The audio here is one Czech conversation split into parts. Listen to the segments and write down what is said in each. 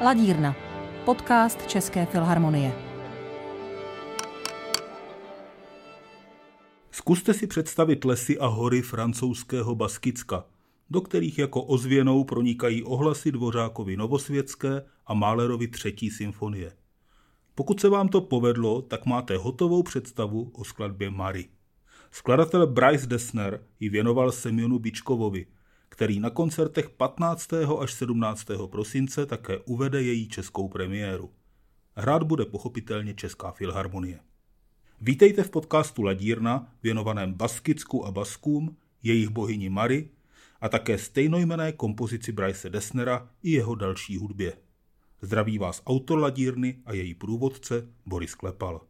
Ladírna, podcast České filharmonie. Zkuste si představit lesy a hory francouzského Baskicka, do kterých jako ozvěnou pronikají ohlasy Dvořákovi Novosvětské a Málerovi třetí symfonie. Pokud se vám to povedlo, tak máte hotovou představu o skladbě Mary. Skladatel Bryce Dessner ji věnoval Semionu Bičkovovi, který na koncertech 15. až 17. prosince také uvede její českou premiéru. Hrát bude pochopitelně Česká filharmonie. Vítejte v podcastu Ladírna, věnovaném Baskicku a Baskům, jejich bohyni Mary a také stejnojmené kompozici Bryce Dessnera i jeho další hudbě. Zdraví vás autor Ladírny a její průvodce Boris Klepal.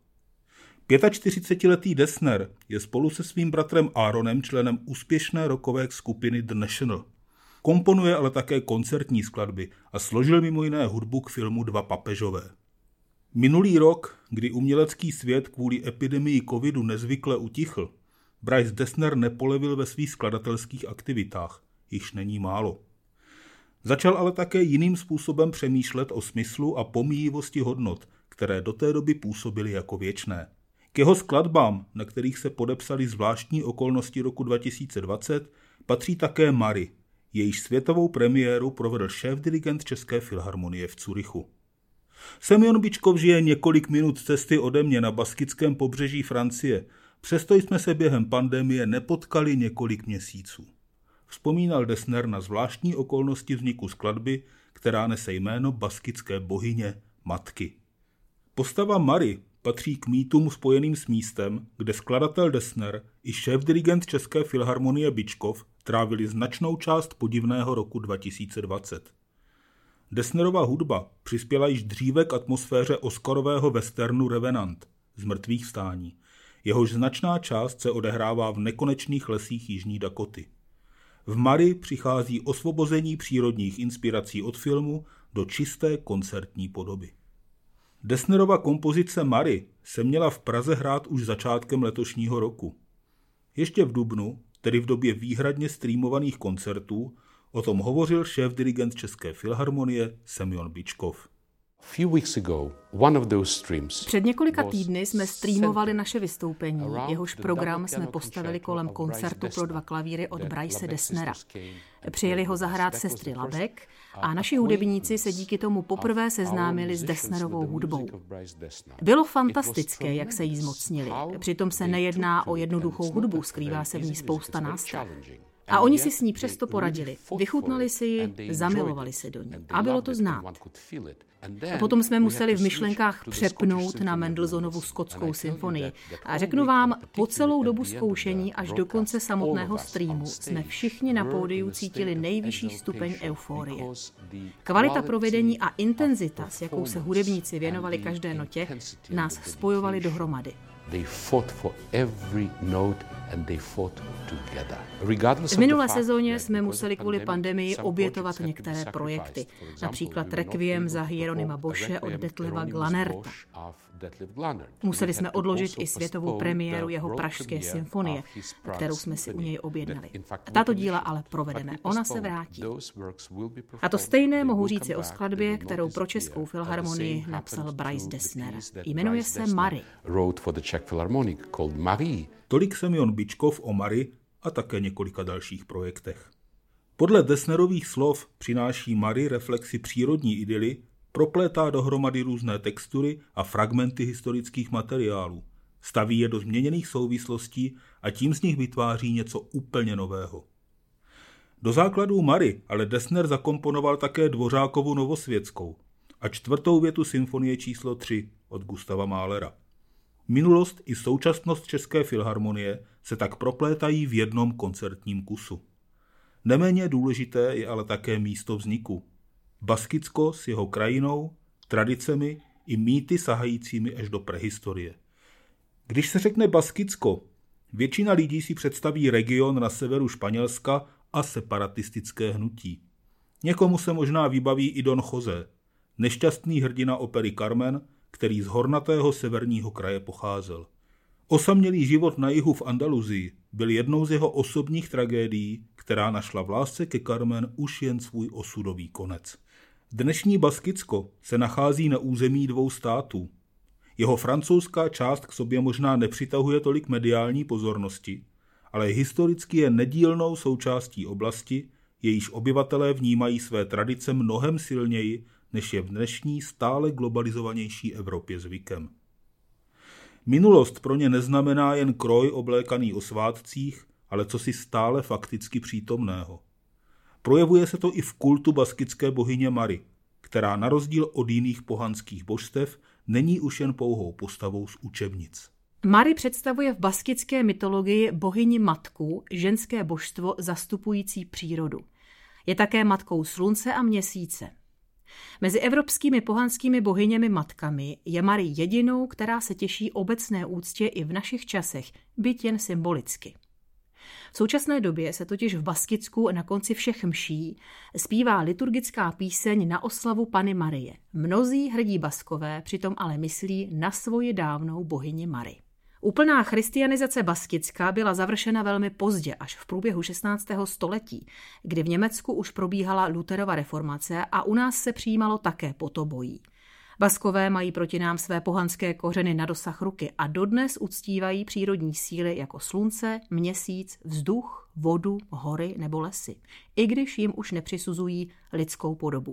45-letý Desner je spolu se svým bratrem Aaronem členem úspěšné rokové skupiny The National. Komponuje ale také koncertní skladby a složil mimo jiné hudbu k filmu Dva papežové. Minulý rok, kdy umělecký svět kvůli epidemii covidu nezvykle utichl, Bryce Dessner nepolevil ve svých skladatelských aktivitách, již není málo. Začal ale také jiným způsobem přemýšlet o smyslu a pomíjivosti hodnot, které do té doby působily jako věčné. K jeho skladbám, na kterých se podepsali zvláštní okolnosti roku 2020, patří také Mary, jejíž světovou premiéru provedl šéf-dirigent České filharmonie v Curychu. Semyon Bičkov žije několik minut cesty ode mě na baskickém pobřeží Francie, přesto jsme se během pandemie nepotkali několik měsíců. Vzpomínal Desner na zvláštní okolnosti vzniku skladby, která nese jméno baskické bohyně Matky. Postava Mary patří k mýtům spojeným s místem, kde skladatel Desner i šéf-dirigent České filharmonie Bičkov trávili značnou část podivného roku 2020. Desnerova hudba přispěla již dříve k atmosféře Oscarového westernu Revenant z mrtvých stání. Jehož značná část se odehrává v nekonečných lesích Jižní Dakoty. V Mary přichází osvobození přírodních inspirací od filmu do čisté koncertní podoby. Desnerova kompozice Mary se měla v Praze hrát už začátkem letošního roku. Ještě v Dubnu, tedy v době výhradně streamovaných koncertů, o tom hovořil šéf-dirigent České filharmonie Semyon Bičkov. Před několika týdny jsme streamovali naše vystoupení, jehož program jsme postavili kolem koncertu pro dva klavíry od Bryce Desnera. Přijeli ho zahrát sestry Labek a naši hudebníci se díky tomu poprvé seznámili s Desnerovou hudbou. Bylo fantastické, jak se jí zmocnili. Přitom se nejedná o jednoduchou hudbu, skrývá se v ní spousta nástav. A oni si s ní přesto poradili. Vychutnali si ji, zamilovali se do ní. A bylo to znát. A potom jsme museli v myšlenkách přepnout na Mendelssohnovu skotskou symfonii. A řeknu vám, po celou dobu zkoušení až do konce samotného streamu jsme všichni na pódiu cítili nejvyšší stupeň euforie. Kvalita provedení a intenzita, s jakou se hudebníci věnovali každé notě, nás spojovali dohromady. They fought for every note and they fought together. V minulé sezóně jsme museli kvůli pandemii obětovat některé projekty, například Requiem za Hieronyma Boše od Detleva Glanerta. Museli jsme odložit i světovou premiéru jeho pražské symfonie, kterou jsme si u něj objednali. Tato díla ale provedeme, ona se vrátí. A to stejné mohu říci o skladbě, kterou pro Českou filharmonii napsal Bryce Dessner. Jmenuje se Mary. Tolik Semyon Bičkov o Mary a také několika dalších projektech. Podle Desnerových slov přináší Mary reflexi přírodní idyly, proplétá dohromady různé textury a fragmenty historických materiálů, staví je do změněných souvislostí a tím z nich vytváří něco úplně nového. Do základů Mary ale Desner zakomponoval také Dvořákovu Novosvětskou a čtvrtou větu symfonie číslo 3 od Gustava Mahlera. Minulost i současnost České filharmonie se tak proplétají v jednom koncertním kusu. Neméně důležité je ale také místo vzniku. Baskicko s jeho krajinou, tradicemi i mýty sahajícími až do prehistorie. Když se řekne Baskicko, většina lidí si představí region na severu Španělska a separatistické hnutí. Někomu se možná vybaví i Don Jose, nešťastný hrdina opery Carmen, který z hornatého severního kraje pocházel. Osamělý život na jihu v Andaluzii byl jednou z jeho osobních tragédií, která našla v lásce ke Carmen už jen svůj osudový konec. Dnešní Baskicko se nachází na území dvou států. Jeho francouzská část k sobě možná nepřitahuje tolik mediální pozornosti, ale historicky je nedílnou součástí oblasti, jejíž obyvatelé vnímají své tradice mnohem silněji, než je v dnešní stále globalizovanější Evropě zvykem. Minulost pro ně neznamená jen kroj oblékaný o svátcích, ale co si stále fakticky přítomného. Projevuje se to i v kultu baskické bohyně Mary, která na rozdíl od jiných pohanských božstev není už jen pouhou postavou z učebnic. Mary představuje v baskické mytologii bohyni matku, ženské božstvo zastupující přírodu. Je také matkou slunce a měsíce. Mezi evropskými pohanskými bohyněmi matkami je Mary jedinou, která se těší obecné úctě i v našich časech, byť jen symbolicky. V současné době se totiž v Baskicku na konci všech mší zpívá liturgická píseň na oslavu Pany Marie. Mnozí hrdí baskové přitom ale myslí na svoji dávnou bohyni Mary. Úplná christianizace Baskicka byla završena velmi pozdě, až v průběhu 16. století, kdy v Německu už probíhala Luterova reformace a u nás se přijímalo také bojí. Baskové mají proti nám své pohanské kořeny na dosah ruky a dodnes uctívají přírodní síly jako slunce, měsíc, vzduch, vodu, hory nebo lesy, i když jim už nepřisuzují lidskou podobu.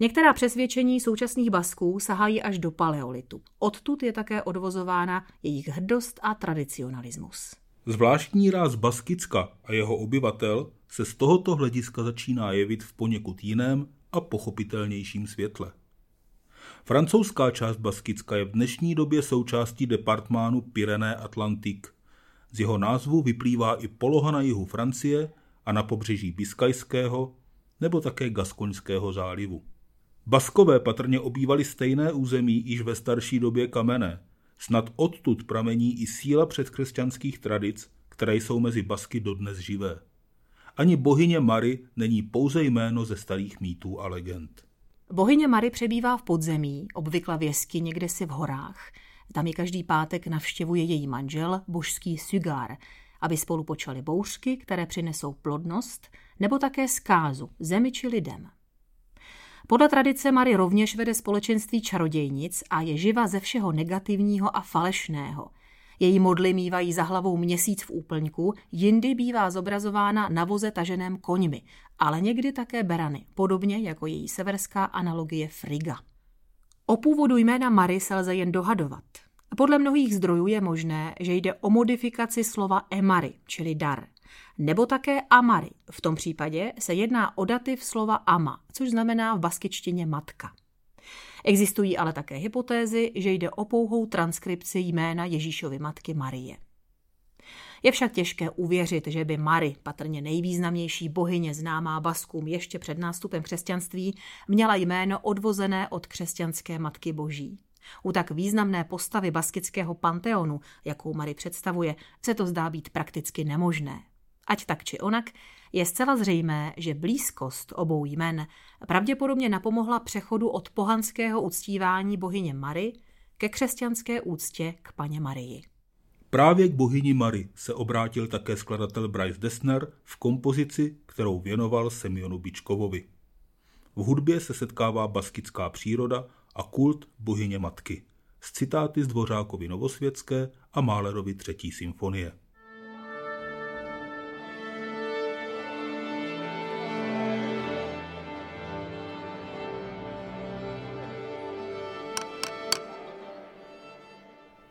Některá přesvědčení současných Basků sahají až do paleolitu. Odtud je také odvozována jejich hrdost a tradicionalismus. Zvláštní ráz Baskicka a jeho obyvatel se z tohoto hlediska začíná jevit v poněkud jiném a pochopitelnějším světle. Francouzská část Baskicka je v dnešní době součástí departmánu Pyrené Atlantik. Z jeho názvu vyplývá i poloha na jihu Francie a na pobřeží Biskajského nebo také Gaskoňského zálivu. Baskové patrně obývali stejné území již ve starší době kamenné. Snad odtud pramení i síla předkřesťanských tradic, které jsou mezi Basky dodnes živé. Ani bohyně Mary není pouze jméno ze starých mýtů a legend. Bohyně Mary přebývá v podzemí, obvykle v jeskyni někde si v horách. Tam ji každý pátek navštěvuje její manžel, božský Sugar, aby spolu počali bouřky, které přinesou plodnost, nebo také zkázu, zemi či lidem. Podle tradice Mary rovněž vede společenství čarodějnic a je živa ze všeho negativního a falešného. Její modly mývají za hlavou měsíc v úplňku, jindy bývá zobrazována na voze taženém koňmi, ale někdy také berany, podobně jako její severská analogie Friga. O původu jména Mary se lze jen dohadovat. Podle mnohých zdrojů je možné, že jde o modifikaci slova emary, čili dar nebo také amary. V tom případě se jedná o dativ slova ama, což znamená v baskičtině matka. Existují ale také hypotézy, že jde o pouhou transkripci jména Ježíšovy matky Marie. Je však těžké uvěřit, že by Mary, patrně nejvýznamnější bohyně známá Baskům ještě před nástupem křesťanství, měla jméno odvozené od křesťanské matky boží. U tak významné postavy baskického panteonu, jakou Mary představuje, se to zdá být prakticky nemožné. Ať tak či onak, je zcela zřejmé, že blízkost obou jmen pravděpodobně napomohla přechodu od pohanského uctívání bohyně Mary ke křesťanské úctě k paně Marii. Právě k bohyni Mary se obrátil také skladatel Bryce Dessner v kompozici, kterou věnoval Semionu Bičkovovi. V hudbě se setkává baskická příroda a kult bohyně matky s citáty z Dvořákovy Novosvětské a Málerovi třetí symfonie.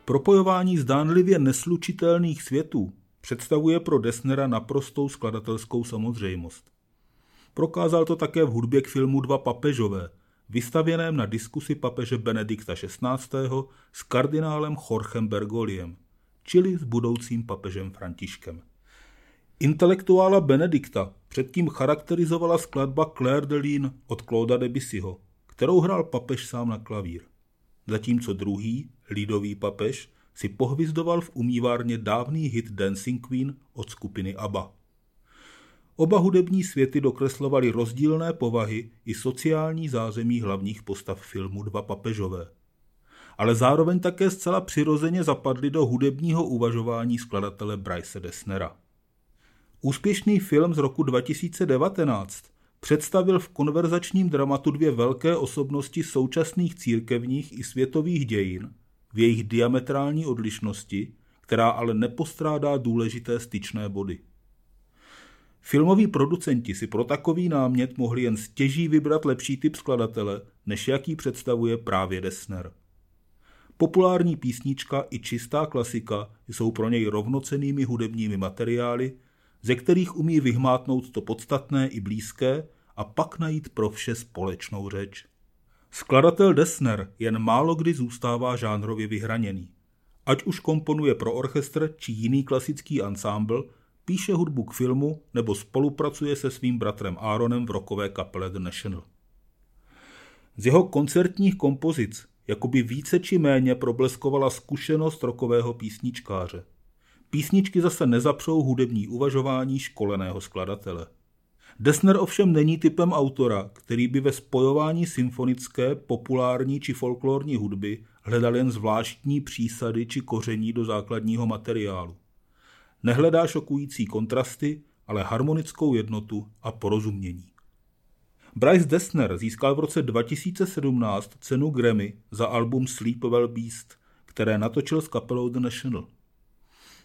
Propojování zdánlivě neslučitelných světů představuje pro Desnera naprostou skladatelskou samozřejmost. Prokázal to také v hudbě k filmu Dva papežové, vystavěném na diskusi papeže Benedikta XVI. s kardinálem Jorgem Bergoliem, čili s budoucím papežem Františkem. Intelektuála Benedikta předtím charakterizovala skladba Claire de Lune od Clauda Debussyho, kterou hrál papež sám na klavír. Zatímco druhý, lidový papež, si pohvizdoval v umývárně dávný hit Dancing Queen od skupiny ABBA. Oba hudební světy dokreslovaly rozdílné povahy i sociální zázemí hlavních postav filmu Dva papežové. Ale zároveň také zcela přirozeně zapadly do hudebního uvažování skladatele Bryce Desnera. Úspěšný film z roku 2019 představil v konverzačním dramatu dvě velké osobnosti současných církevních i světových dějin v jejich diametrální odlišnosti, která ale nepostrádá důležité styčné body. Filmoví producenti si pro takový námět mohli jen stěží vybrat lepší typ skladatele, než jaký představuje právě Dessner. Populární písnička i čistá klasika jsou pro něj rovnocenými hudebními materiály, ze kterých umí vyhmátnout to podstatné i blízké a pak najít pro vše společnou řeč. Skladatel Dessner jen málo kdy zůstává žánrově vyhraněný. Ať už komponuje pro orchestr či jiný klasický ansámbl, píše hudbu k filmu nebo spolupracuje se svým bratrem Aaronem v rokové kapele The National. Z jeho koncertních kompozic jakoby více či méně probleskovala zkušenost rokového písničkáře. Písničky zase nezapřou hudební uvažování školeného skladatele. Desner ovšem není typem autora, který by ve spojování symfonické, populární či folklorní hudby hledal jen zvláštní přísady či koření do základního materiálu. Nehledá šokující kontrasty, ale harmonickou jednotu a porozumění. Bryce Dessner získal v roce 2017 cenu Grammy za album Sleep Well Beast, které natočil s kapelou The National.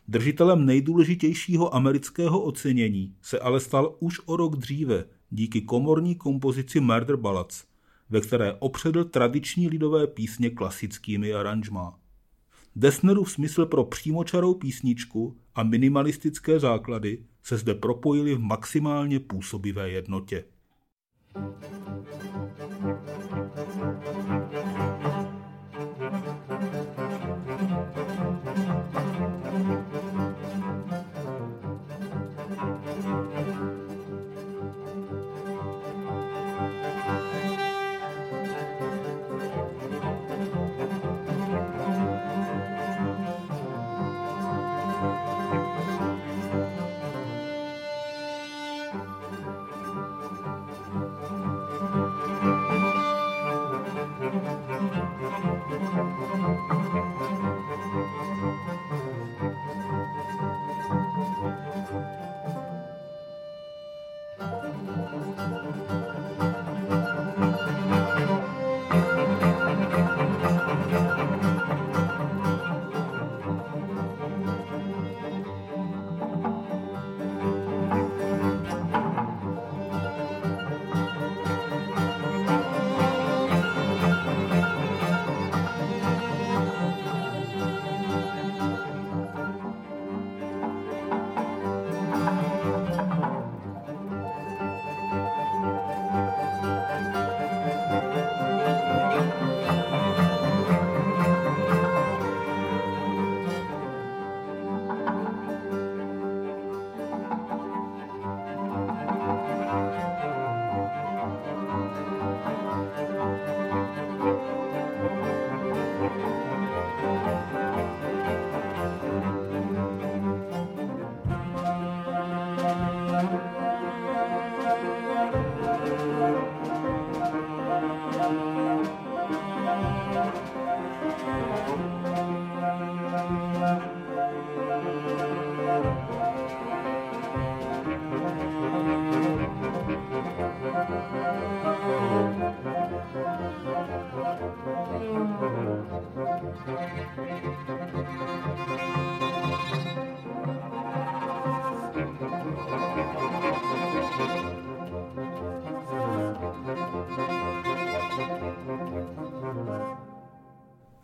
Držitelem nejdůležitějšího amerického ocenění se ale stal už o rok dříve díky komorní kompozici Murder Ballads, ve které opředl tradiční lidové písně klasickými aranžmá. Dessnerův smysl pro přímočarou písničku a minimalistické základy se zde propojili v maximálně působivé jednotě.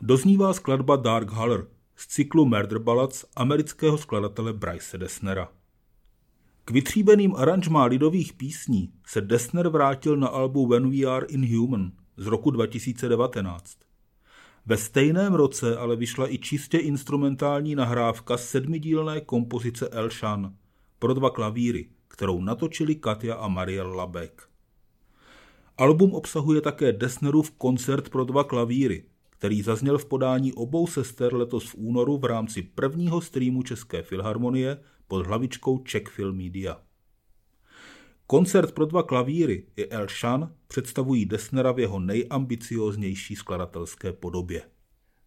Doznívá skladba Dark Haller z cyklu Murder Ballads amerického skladatele Bryce Dessnera. K vytříbeným aranžmá lidových písní se Dessner vrátil na albu When We Are Inhuman z roku 2019. Ve stejném roce ale vyšla i čistě instrumentální nahrávka sedmidílné kompozice El Shan pro dva klavíry, kterou natočili Katia a Mariel Labek. Album obsahuje také Dessnerův koncert pro dva klavíry, který zazněl v podání obou sester letos v únoru v rámci prvního streamu České filharmonie pod hlavičkou Czech Film Media. Koncert pro dva klavíry i El Shan představují Desnera v jeho nejambicioznější skladatelské podobě.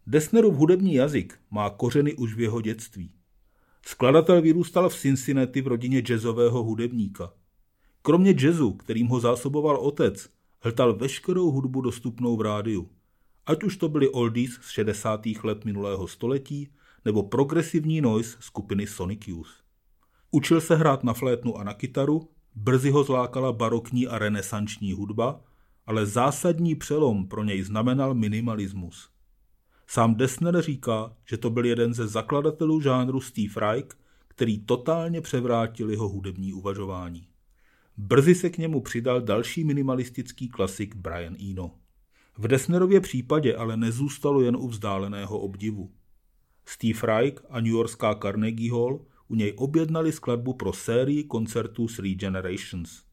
Desnerův hudební jazyk má kořeny už v jeho dětství. Skladatel vyrůstal v Cincinnati v rodině jazzového hudebníka. Kromě jazzu, kterým ho zásoboval otec, hltal veškerou hudbu dostupnou v rádiu. Ať už to byly oldies z 60. let minulého století, nebo progresivní noise skupiny Sonic Youth. Učil se hrát na flétnu a na kytaru, brzy ho zlákala barokní a renesanční hudba, ale zásadní přelom pro něj znamenal minimalismus. Sám Dessner říká, že to byl jeden ze zakladatelů žánru Steve Reich, který totálně převrátil jeho hudební uvažování. Brzy se k němu přidal další minimalistický klasik Brian Eno. V Dessnerově případě ale nezůstalo jen u vzdáleného obdivu. Steve Reich a New Yorkská Carnegie Hall u něj objednali skladbu pro sérii koncertů Three Generations.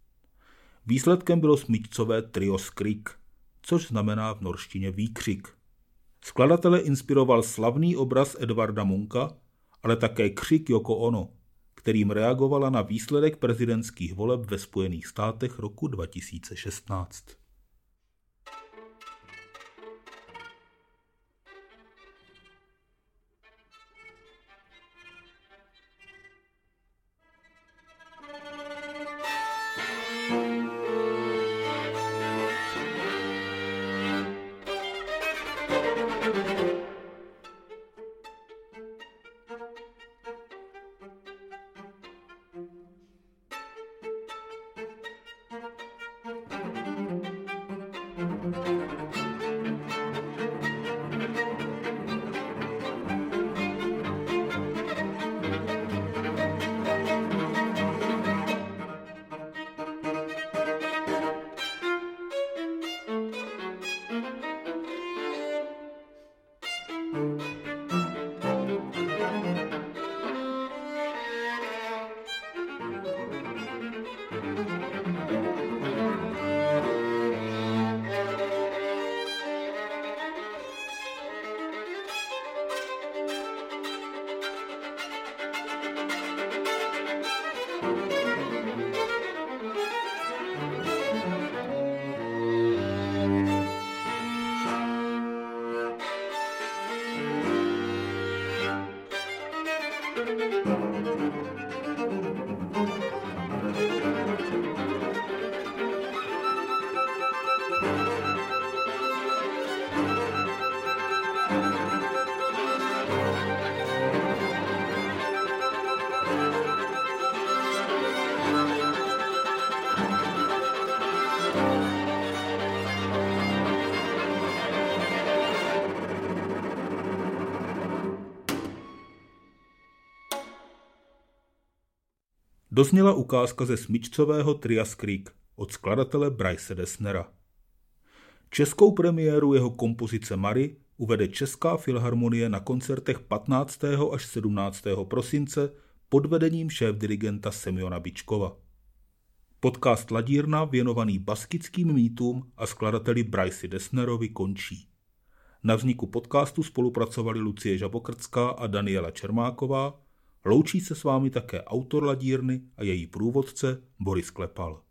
Výsledkem bylo smyčcové trio Skrik, což znamená v norštině výkřik. Skladatele inspiroval slavný obraz Edvarda Munka, ale také křik Yoko Ono, kterým reagovala na výsledek prezidentských voleb ve Spojených státech roku 2016. Dozněla ukázka ze smyčcového Trias Creek od skladatele Bryce Desnera. Českou premiéru jeho kompozice Mary uvede Česká filharmonie na koncertech 15. až 17. prosince pod vedením šéf-dirigenta Semiona Bičkova. Podcast Ladírna věnovaný baskickým mýtům a skladateli Bryce Desnerovi končí. Na vzniku podcastu spolupracovali Lucie Žabokrcká a Daniela Čermáková, Loučí se s vámi také autor ladírny a její průvodce Boris Klepal.